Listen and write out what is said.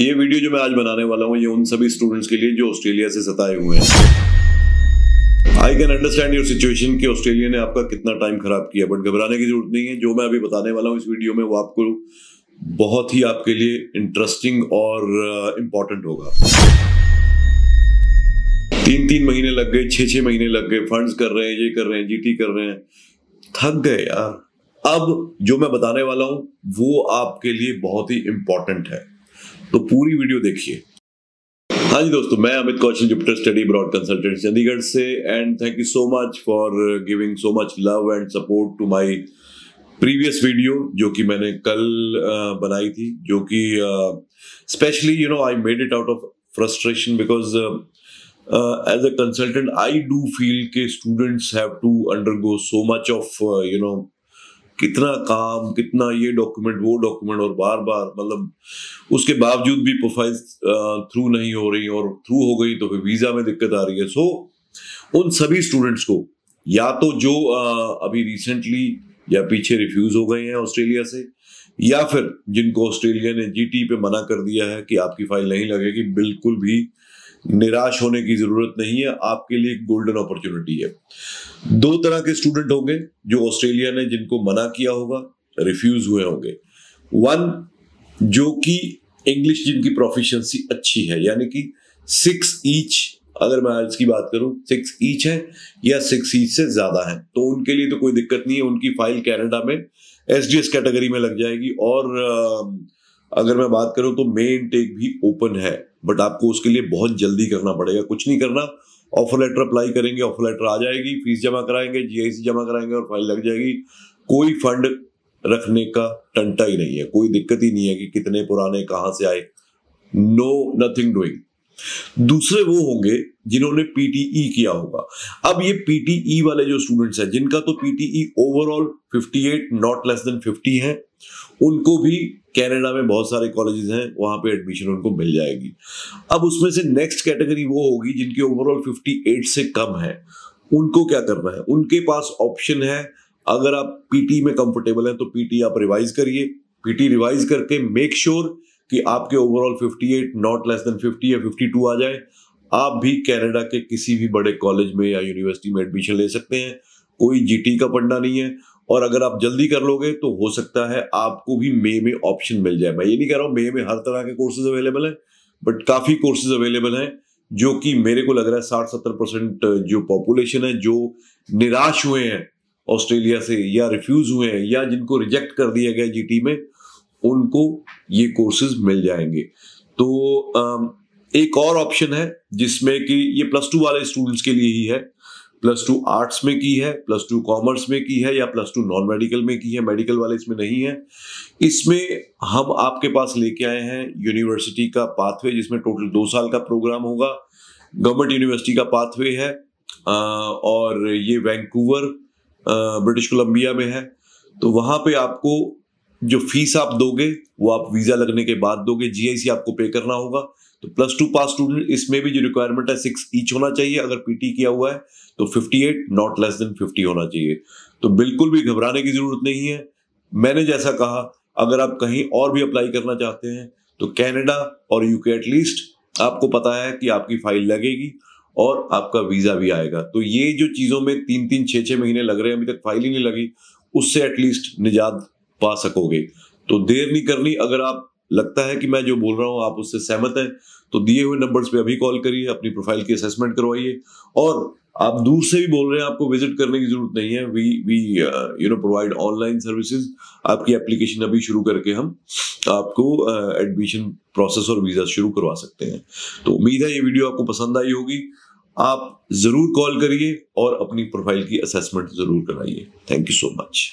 ये वीडियो जो मैं आज बनाने वाला हूँ ये उन सभी स्टूडेंट्स के लिए जो ऑस्ट्रेलिया से सताए हुए हैं। I can understand your situation कि ऑस्ट्रेलिया ने आपका कितना टाइम खराब किया बट घबराने की ज़रूरत नहीं है। जो मैं अभी बताने वाला हूँ इस वीडियो में वो आपको बहुत ही आपके लिए इंटरेस्टिंग और इम्पोर्टेंट uh, होगा। तीन तीन महीने लग गए छह छह महीने लग गए फंड्स कर रहे हैं ये कर रहे हैं जीटी कर रहे हैं। थक गए यार। अब जो मैं बताने वाला हूँ वो आपके लिए बहुत ही इंपॉर्टेंट है। तो पूरी वीडियो देखिए। हाँ जी दोस्तों, मैं Amit Kaushal Jupiter study broad consultant Chandigarh से and thank you so much for giving so much love and support to my previous video जो कि मैंने कल बनाई थी, जो कि specially you know I made it out of frustration because as a consultant I do feel के students have to undergo so much of you know कितना काम, कितना ये डॉक्यूमेंट वो डॉक्यूमेंट और बार बार मतलब उसके बावजूद भी प्रोफ़ाइल थ्रू नहीं हो रही और थ्रू हो गई तो फिर वीज़ा में दिक्कत आ रही है। सो उन सभी स्टूडेंट्स को या तो जो अभी रिसेंटली या पीछे रिफ्यूज हो गए हैं ऑस्ट्रेलिया से, या फिर जिनको ऑस्ट्रेलिया ने जीटी पे मना कर दिया है कि आपकी फ़ाइल नहीं लगेगी, बिल्कुल भी निराश होने की ज़रूरत नहीं है, आपके लिए एक गोल्डन अपॉर्चुनिटी है। दो तरह के स्टूडेंट होंगे जो ऑस्ट्रेलिया ने जिनको मना किया होगा रिफ्यूज हुए होंगे। वन जो कि इंग्लिश जिनकी प्रोफिशिएंसी अच्छी है, यानी कि सिक्स ईच अगर मैं आज की बात करूँ सिक्स ईच है या सिक्स ईच से ज़्यादा है। तो उनके लिए तो कोई दिक्कत नहीं है, उनकी फ़ाइल कैनेडा में एसडीएस कैटेगरी में लग जाएगी और अगर मैं बात करूँ तो मेन टेक भी ओपन है बट आपको उसके लिए बहुत जल्दी करना पड़ेगा। कुछ नहीं करना। ऑफ़र लेटर अप्लाई करेंगे ऑफ़र लेटर आ जाएगी फ़ीस जमा कराएँगे जीआईसी जमा कराएँगे और फ़ाइल लग जाएगी। कोई फंड रखने का टंटा ही नहीं है। कोई दिक्कत ही नहीं है कि कितने पुराने कहाँ से आए। नो नथिंग डूइंग दूसरे वो होंगे जिन्होंने पीटीई e किया होगा। अब ये पीटीई e वाले जो स्टूडेंट्स हैं, जिनका तो PTE overall 58 not less than 50 है, उनको भी कनाडा में बहुत सारे कॉलेजेस हैं, वहाँ पे एडमिशन उनको मिल जाएगी। अब उसमें से नेक्स्ट कैटेगरी वो होगी जिनकी ओवरऑल 58 से कम है। उनको क्या करना है? उनके पास ऑप्शन है। अगर आप पीटी में कंफर्टेबल हैं तो पीटी आप रिवाइज करिए। पीटी रिवाइज करके मेक श्योर sure कि आपके ओवरऑल 58 नॉट लेस देन 50 या 52 आ जाए, आप भी कनाडा के किसी भी बड़े कॉलेज में या यूनिवर्सिटी में एडमिशन ले सकते हैं। कोई जीटी का पढ़ना नहीं है और अगर आप जल्दी कर लोगे तो हो सकता है आपको भी मे में ऑप्शन मिल जाए। मैं ये नहीं कह रहा हूँ मे में हर तरह के कोर्सेज अवेलेबल है बट काफ़ी कोर्सेज अवेलेबल हैं जो कि मेरे को लग रहा है साठ सत्तर परसेंट जो पॉपुलेशन है, जो निराश हुए हैं ऑस्ट्रेलिया से या रिफ्यूज हुए हैं या जिनको रिजेक्ट कर दिया गया जीटी में उनको ये कोर्सेज मिल जाएँगे। तो एक और ऑप्शन है, जिसमें कि ये प्लस टू वाले स्टूडेंट्स के लिए ही है। प्लस टू आर्ट्स में की है प्लस टू कॉमर्स में की है, या प्लस टू नॉन मेडिकल में की है मेडिकल वाले इसमें नहीं है। इसमें हम आपके पास लेके आए हैं यूनिवर्सिटी का पाथवे जिसमें टोटल दो साल का प्रोग्राम होगा। गवर्नमेंट यूनिवर्सिटी का पाथवे है और ये वैंकूवर ब्रिटिश कोलंबिया में है। तो वहाँ पे आपको जो फ़ीस आप दोगे, वो आप वीज़ा लगने के बाद दोगे जीआईसी आपको पे करना होगा। तो प्लस टू पास स्टूडेंट इसमें भी जो रिक्वायरमेंट है सिक्स ईच होना चाहिए। अगर पीटी किया हुआ है तो 58 नॉट लेस देन 50 होना चाहिए। तो बिल्कुल भी घबराने की ज़रूरत नहीं है। मैंने जैसा कहा, अगर आप कहीं और भी अप्लाई करना चाहते हैं तो कैनेडा और यूके एटलीस्ट आपको पता है कि आपकी फ़ाइल लगेगी और आपका वीज़ा भी आएगा। तो ये जो चीज़ों में तीन तीन छह छह महीने लग रहे हैं, अभी तक फ़ाइल ही नहीं लगी, उससे एटलीस्ट निजात पा सकोगे। तो देर नहीं करनी। अगर आप लगता है कि मैं जो बोल रहा हूँ आप उससे सहमत हैं तो दिए हुए नंबर्स पे अभी कॉल करिए अपनी प्रोफ़ाइल की असेसमेंट करवाइए। और आप दूर से भी बोल रहे हैं आपको विज़िट करने की ज़रूरत नहीं है। We we you know provide online services आपकी एप्लीकेशन अभी शुरू करके हम आपको एडमिशन uh, प्रोसेस और वीज़ा शुरू करवा सकते हैं। तो उम्मीद है ये वीडियो आपको पसंद आई होगी। आप ज़रूर कॉल करिए और अपनी प्रोफ़ाइल की असेसमेंट ज़रूर कराइए। Thank you so much